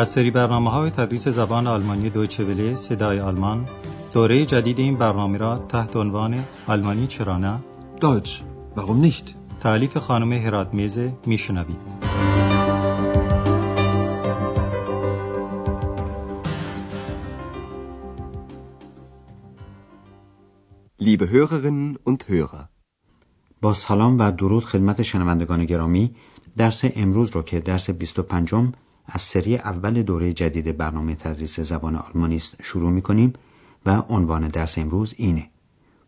از سری برنامه های تدریس زبان آلمانی دویچه وله صدای آلمان. دوره جدید این برنامه را تحت عنوان آلمانی چرا نه؟ Deutsch, warum nicht? تعلیف خانم هرات میزه میشنوید. Liebe Hörerinnen und Hörer, با سلام و درود خدمت شنوندگان گرامی درس امروز رو که درس 25 از سری اول دوره جدید برنامه تدریس زبان آلمانی است شروع می کنیم و عنوان درس امروز اینه.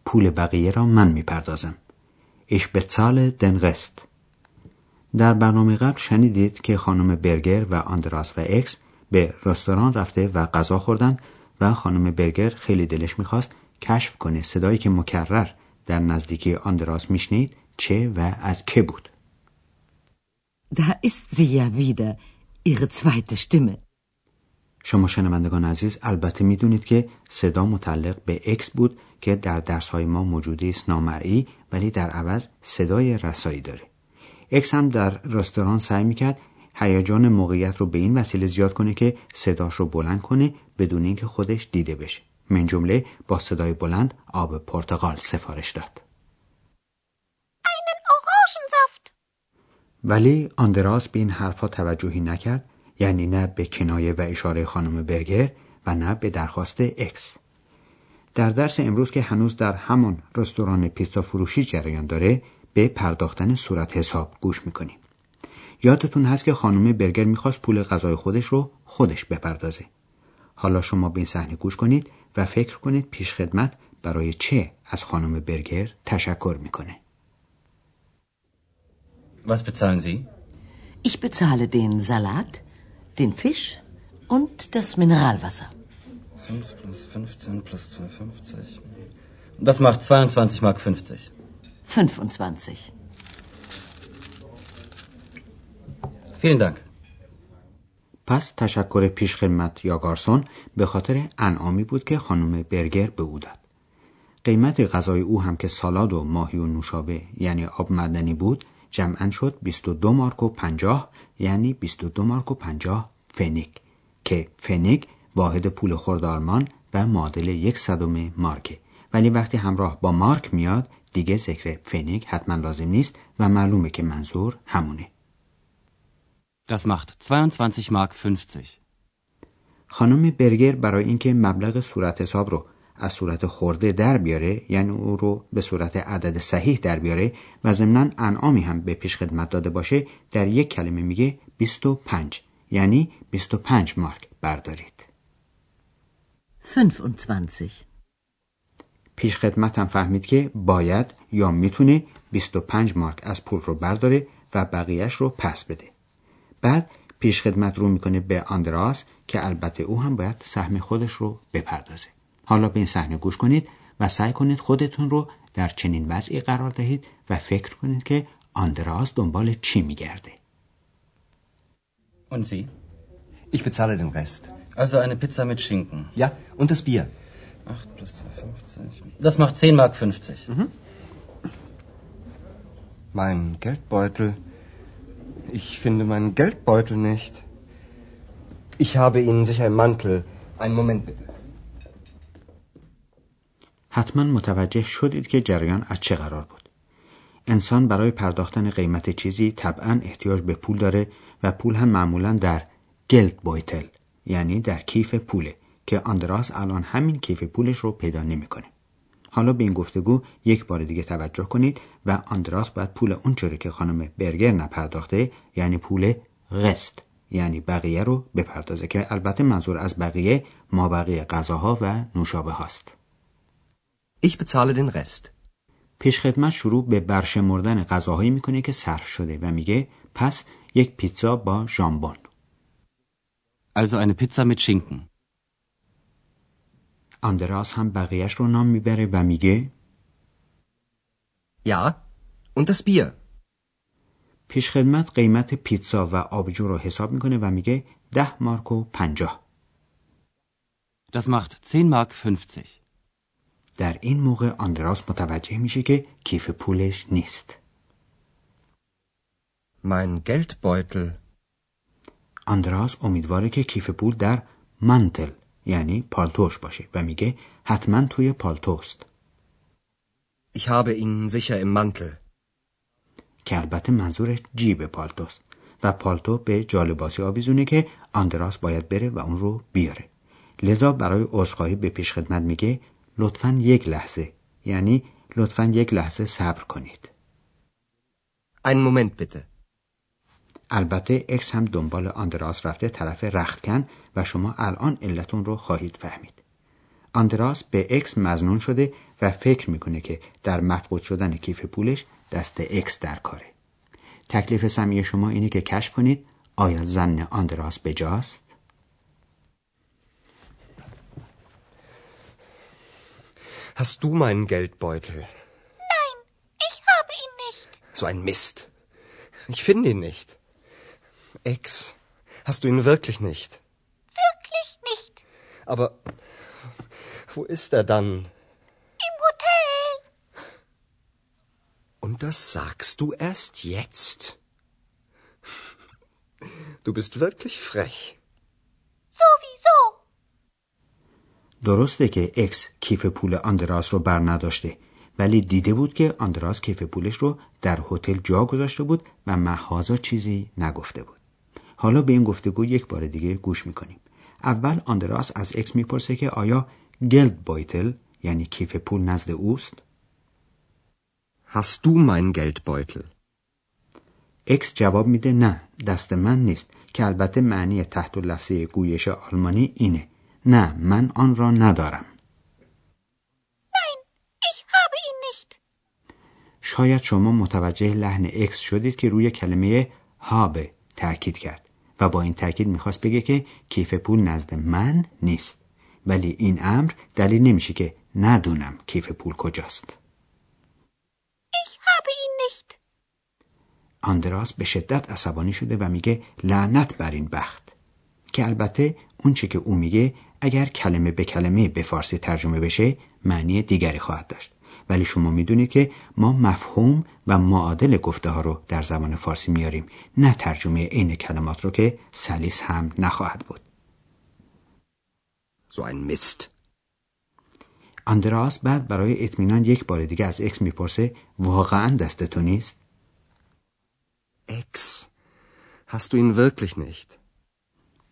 پول بقیه را من می‌پردازم. Ich bezahle den Rest. در برنامه قبل شنیدید که خانم برگر و آندراس و اکس به رستوران رفته و غذا خوردند و خانم برگر خیلی دلش می‌خواست کشف کنه صدایی که مکرر در نزدیکی آندراس میشنید چه و از که بود. Da ist sie ja wieder, ihre zweite Stimme. شما شنوندگان عزیز البته می‌دونید که صدا متعلق به اکس بود که در درس های ما موجودی است نامرئی ولی در عوض صدای رسایی داره. اکس هم در رستوران سعی می‌کرد هیجان موقعیت رو به این وسیله زیاد کنه که صداش رو بلند کنه بدون اینکه خودش دیده بشه. من جمله با صدای بلند آب پرتقال سفارش داد. ولی آندراس به این حرفها توجهی نکرد یعنی نه به کنایه و اشاره خانم برگر و نه به درخواست اکس در درس امروز که هنوز در همان رستوران پیتزا فروشی جریان داره به پرداختن صورت حساب گوش می‌کنیم. یادتون هست که خانم برگر می‌خواست پول غذای خودش رو خودش بپردازه. حالا شما به این صحنه گوش کنید و فکر کنید پیش خدمت برای چه از خانم برگر تشکر می‌کنه. Was bezahlen Sie? Ich bezahle den Salat, den Fisch und das Mineralwasser. 5 plus 15 plus 2,50. Das macht 22 Mark 50. 25. Vielen Dank. پس تشکر پیشخدمت یا گارسون به خاطر انعامی بود که خانم برگر به او داد. قیمت غذای او هم که سالاد و ماهی و نوشابه یعنی آب معدنی بود جمعا شد 22 مارک و 50 یعنی 22 مارک و 50 فنیک که فنیک واحد پول خورد آلمان و معادل یک صدم مارکه ولی وقتی همراه با مارک میاد دیگه ذکر فنیک حتما لازم نیست و معلومه که منظور همونه Das macht 22 Mark 50. خانم برگر برای اینکه مبلغ صورت حساب رو از صورت خورده در بیاره یعنی او رو به صورت عدد صحیح در بیاره و ضمنا انعامی هم به پیش خدمت داده باشه در یک کلمه میگه 25 یعنی 25 مارک بردارید. 25. پیش خدمت هم فهمید که باید یا می‌تونه 25 مارک از پول رو برداره و بقیهش رو پس بده. بعد پیش خدمت رو می‌کنه به آندراس که البته او هم باید سهم خودش رو بپردازه. حالا به این صحنه گوش کنید و سعی کنید خودتون رو در چنین وضعی قرار دهید و فکر کنید که آندراس دنبال چی میگرده Und Sie? ich bezahle den Rest. Also eine Pizza mit Schinken. Ja, und das Bier. 8 plus 2,50. Das macht 10 Mark 50. Mein Geldbeutel. Ich finde meinen Geldbeutel nicht. Ich habe Ihnen sicher einen Mantel. Einen Moment bitte. حتما متوجه شدید که جریان از چه قرار بود انسان برای پرداختن قیمت چیزی طبعا احتیاج به پول داره و پول هم معمولا در Geldbeutel یعنی در کیف پوله که آندراس الان همین کیف پولش رو پیدا نمی‌کنه. حالا به این گفتگو یک بار دیگه توجه کنید و آندراس باید پول اونچه رو که خانم برگر نپرداخته یعنی پول Rest یعنی بقیه رو بپردازه که البته منظور از بقیه مابقی غذاها و نوشابه هاست Ich bezahle den Rest. پیش خدمت شروع به برشمردن غذاهایی می‌کنه که صرف شده و میگه پس یک پیتزا با ژامبون Also eine Pizza mit Schinken. آندراس هم بقیهش رو نام می‌بره و میگه Ja, und das Bier. پیش خدمت قیمت پیتزا و آبجو رو حساب می‌کنه و میگه ده مارک و پنجاه Das macht 10 Mark 50. در این موقع آندراس متوجه میشه که کیف پولش نیست Mein Geldbeutel. آندراس امیدواره که کیف پول در منتل یعنی پالتوش باشه و میگه حتما توی پالتوست Ich habe ihn sicher im Mantel. که البته منظورش جیب پالتوست و پالتو به جالباسی آویزونه که آندراس باید بره و اون رو بیاره لذا برای عذرخواهی به پیش خدمت میگه لطفا یک لحظه یعنی لطفا یک لحظه صبر کنید Einen Moment bitte. البته اکس هم دنبال آندراس رفته طرف رختکن و شما الان علتشون رو خواهید فهمید آندراس به اکس مظنون شده و فکر می‌کنه که در مفقود شدن کیف پولش دست اکس در کاره تکلیف سمعی شما اینه که کشف کنید آیا ظن آندراس بجاست؟ Hast du meinen Geldbeutel? Nein, ich habe ihn nicht. So ein Mist. Ich finde ihn nicht. Ex, hast du ihn wirklich nicht? Wirklich nicht. Aber wo ist er dann? Im Hotel. Und das sagst du erst jetzt? Du bist wirklich frech. درسته که اکس کیف پول آندراس رو بر نداشته ولی دیده بود که آندراس کیف پولش رو در هتل جا گذاشته بود و مع‌هذا چیزی نگفته بود. حالا به این گفتگو یک بار دیگه گوش می‌کنیم. اول آندراس از اکس می‌پرسه که آیا Geldbeutel یعنی کیف پول نزد اوست؟ Hast du meinen Geldbeutel? اکس جواب میده نه دست من نیست که البته معنی تحت لفظی گویش آلمانی اینه. نه من آن را ندارم. Nein, ich habe ihn nicht. شاید شما متوجه لحن اکس شدید که روی کلمه هابه تأکید کرد و با این تأکید می‌خواست بگه که کیف پول نزد من نیست. ولی این امر دلیل نمیشه که ندونم کیف پول کجاست. Ich habe ihn nicht. آندراس به شدت عصبانی شده و میگه لعنت بر این بخت. که البته اون چی که او میگه اگر کلمه به کلمه به فارسی ترجمه بشه معنی دیگری خواهد داشت ولی شما می‌دونید که ما مفهوم و معادل گفته ها رو در زبان فارسی میاریم نه ترجمه عین کلمات رو که سلیس هم نخواهد بود So ein Mist. آندراس بعد برای اطمینان یک بار دیگه از اکس می‌پرسه واقعا دست تو نیست Ex, hast du ihn wirklich nicht?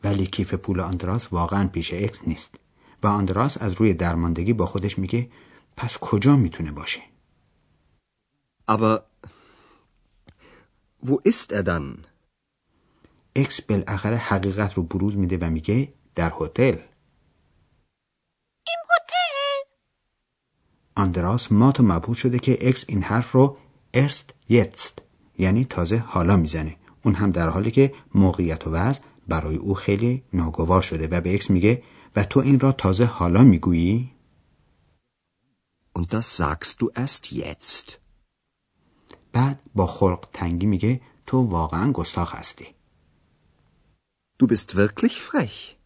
ولی کیف پول آندراس واقعا پیش اکس نیست و آندراس از روی درماندگی با خودش میگه پس کجا می‌تونه باشه Aber wo ist er dann? اکس بالاخره حقیقت رو بروز میده و میگه در هتل Im Hotel. آندراس مات و مبهوت شده که اکس این حرف رو ارست یتست یعنی تازه حالا می‌زنه اون هم در حالی که موقعیت و وضع برای او خیلی ناگوار شده و به اکس میگه و تو این را تازه حالا می‌گویی Und das sagst du erst jetzt. بعد با خلق تنگی میگه تو واقعا گستاخ هستی Du bist wirklich frech.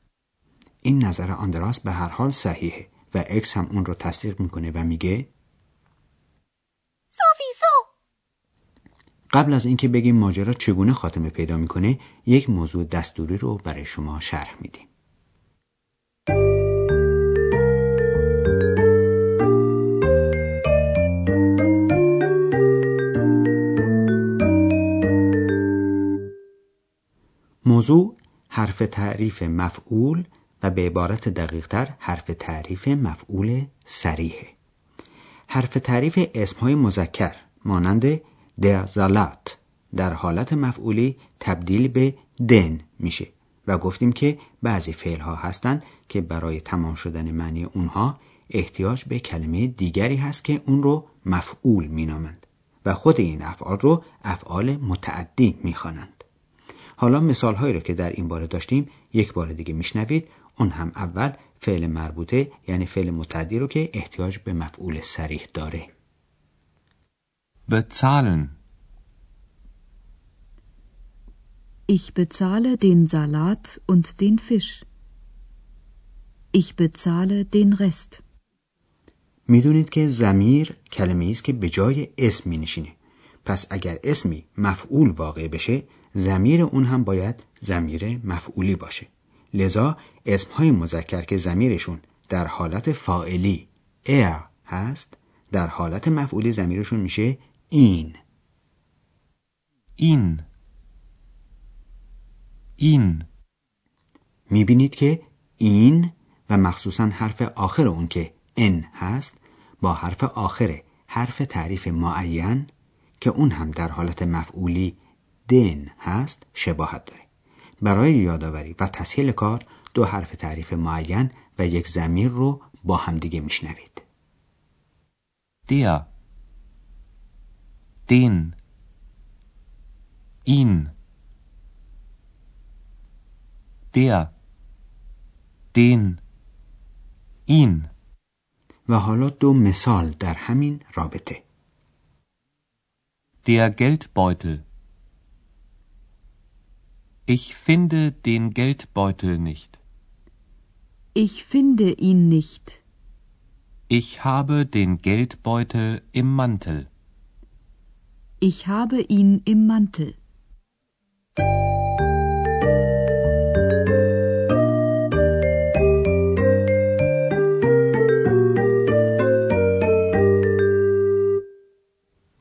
این نظر آندراس به هر حال صحیحه و اکس هم اون رو تصدیق می‌کنه و میگه قبل از اینکه بگیم ماجرا چگونه خاتمه پیدا می‌کنه یک موضوع دستوری رو برای شما شرح میدیم. موضوع حرف تعریف مفعول و به عبارت دقیقتر حرف تعریف مفعول سریحه حرف تعریف اسمهای مذکر مانند در زالات در حالت مفعولی تبدیل به دن میشه و گفتیم که بعضی فعل ها هستند که برای تمام شدن معنی اونها احتیاج به کلمه دیگری هست که اون رو مفعول مینامند و خود این افعال رو افعال متعدی می‌خوانند. حالا مثال هایی رو که در این باره داشتیم یک بار دیگه میشنوید. اون هم اول فعل مربوطه یعنی فعل متعدی رو که احتیاج به مفعول سریح داره. Bezahlen. Ich bezahle den Salat und den Fisch. Ich bezahle den Rest. می‌دونید که زمیر کلمه است که به جای اسم می نشینه. پس اگر اسمی مفعول واقع بشه زمیر اون هم باید زمیر مفعولی باشه لذا اسمهای مذکر که زمیرشون در حالت فائلی ا هست در حالت مفعولی زمیرشون میشه این. این. این. می‌بینید که این و مخصوصا حرف آخر اون که ان هست با حرف آخر حرف تعریف معین که اون هم در حالت مفعولی دن هست شباهت داره. برای یادآوری و تسهیل کار دو حرف تعریف معین و یک زمیر رو با همدیگه میشنوید. der den ihn der den ihn و حالا دو مثال در همین رابطه Der Geldbeutel Ich finde den Geldbeutel nicht. Ich finde ihn nicht. Ich habe den Geldbeutel im Mantel. Ich habe ihn im Mantel.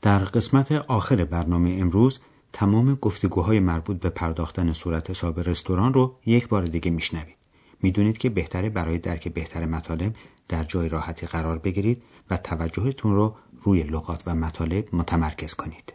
در قسمت آخر برنامه امروز تمام گفتگوهای مربوط به پرداختن صورت حساب رستوران رو یک بار دیگه میشنوید. می‌دونید که بهتره برای درک بهتر مطالب در جای راحتی قرار بگیرید و توجهتون رو روی لغات و مطالب متمرکز کنید.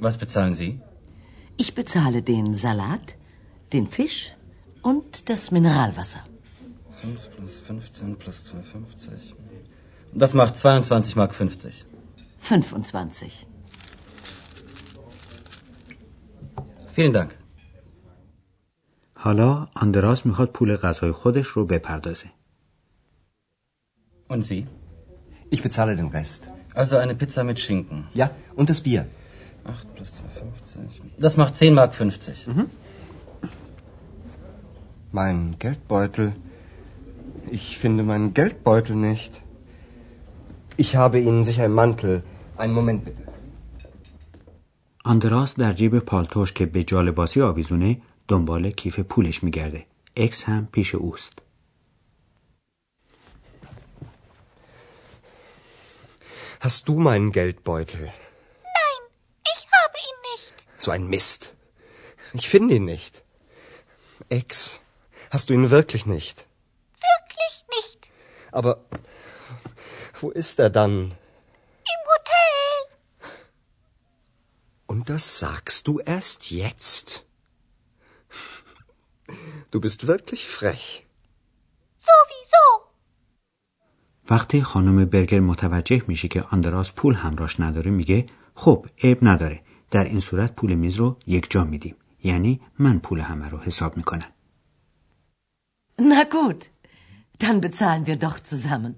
Was bezahlen Sie? Ich bezahle den Salat, den Fisch und das Mineralwasser. 5 plus 15 plus 2,50. Das macht 22 Mark 50. 25. Vielen Dank. حالا آندراس میخواد پول غذای خودش رو بپردازه. Und Sie? Ich bezahle den Rest. Also eine Pizza mit Schinken. Ja, und das Bier. 8 plus 2,50. Das macht 10 Mark 50. Mein Geldbeutel. Ich finde meinen Geldbeutel nicht. Ich habe Ihnen sicher im Mantel. Einen Moment bitte. آندراس در جیب پالتوش که به جالباسی آویزونه دنبال کیف پولش میگرده. اکس هم پیش اوست. Hast du meinen Geldbeutel? So ein Mist. Ich finde ihn nicht. Ex, hast du ihn wirklich nicht? Wirklich nicht. Aber wo ist er dann? Im Hotel. Und das sagst du erst jetzt? Du bist wirklich frech. Sowieso. وقتی خانم برگر متوجه میشه که آندراس پول همراش نداره میگه خب عیب نداره در این صورت پول میز رو یک جا میدیم. یعنی من پول همه رو حساب می‌کنم. Na gut, dann bezahlen wir doch zusammen.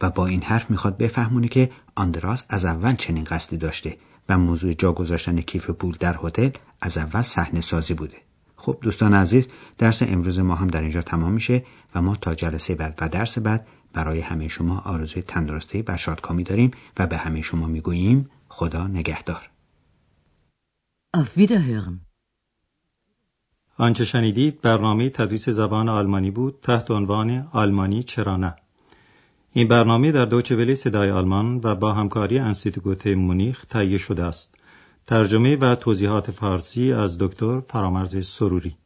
و با این حرف می‌خواد بفهمونه که آندراس از اول چنین قصدی داشته و موضوع جا گذاشتن کیف پول در هتل از اول صحنه سازی بوده. خب دوستان عزیز درس امروز ما هم در اینجا تمام میشه و ما تا جلسه بعد و درس بعد برای همه شما آرزوی تندرستی و شادکامی داریم و به همه شما می‌گوییم خدا نگهدار. Auf Wiederhören. آنچه شنیدید برنامه تدریس زبان آلمانی بود تحت عنوان آلمانی چرا نه. این برنامه در دوچه ولی صدای آلمان و با همکاری انستیتوت مونیخ تهیه شده است. ترجمه و توضیحات فارسی از دکتر فرامرز سروری.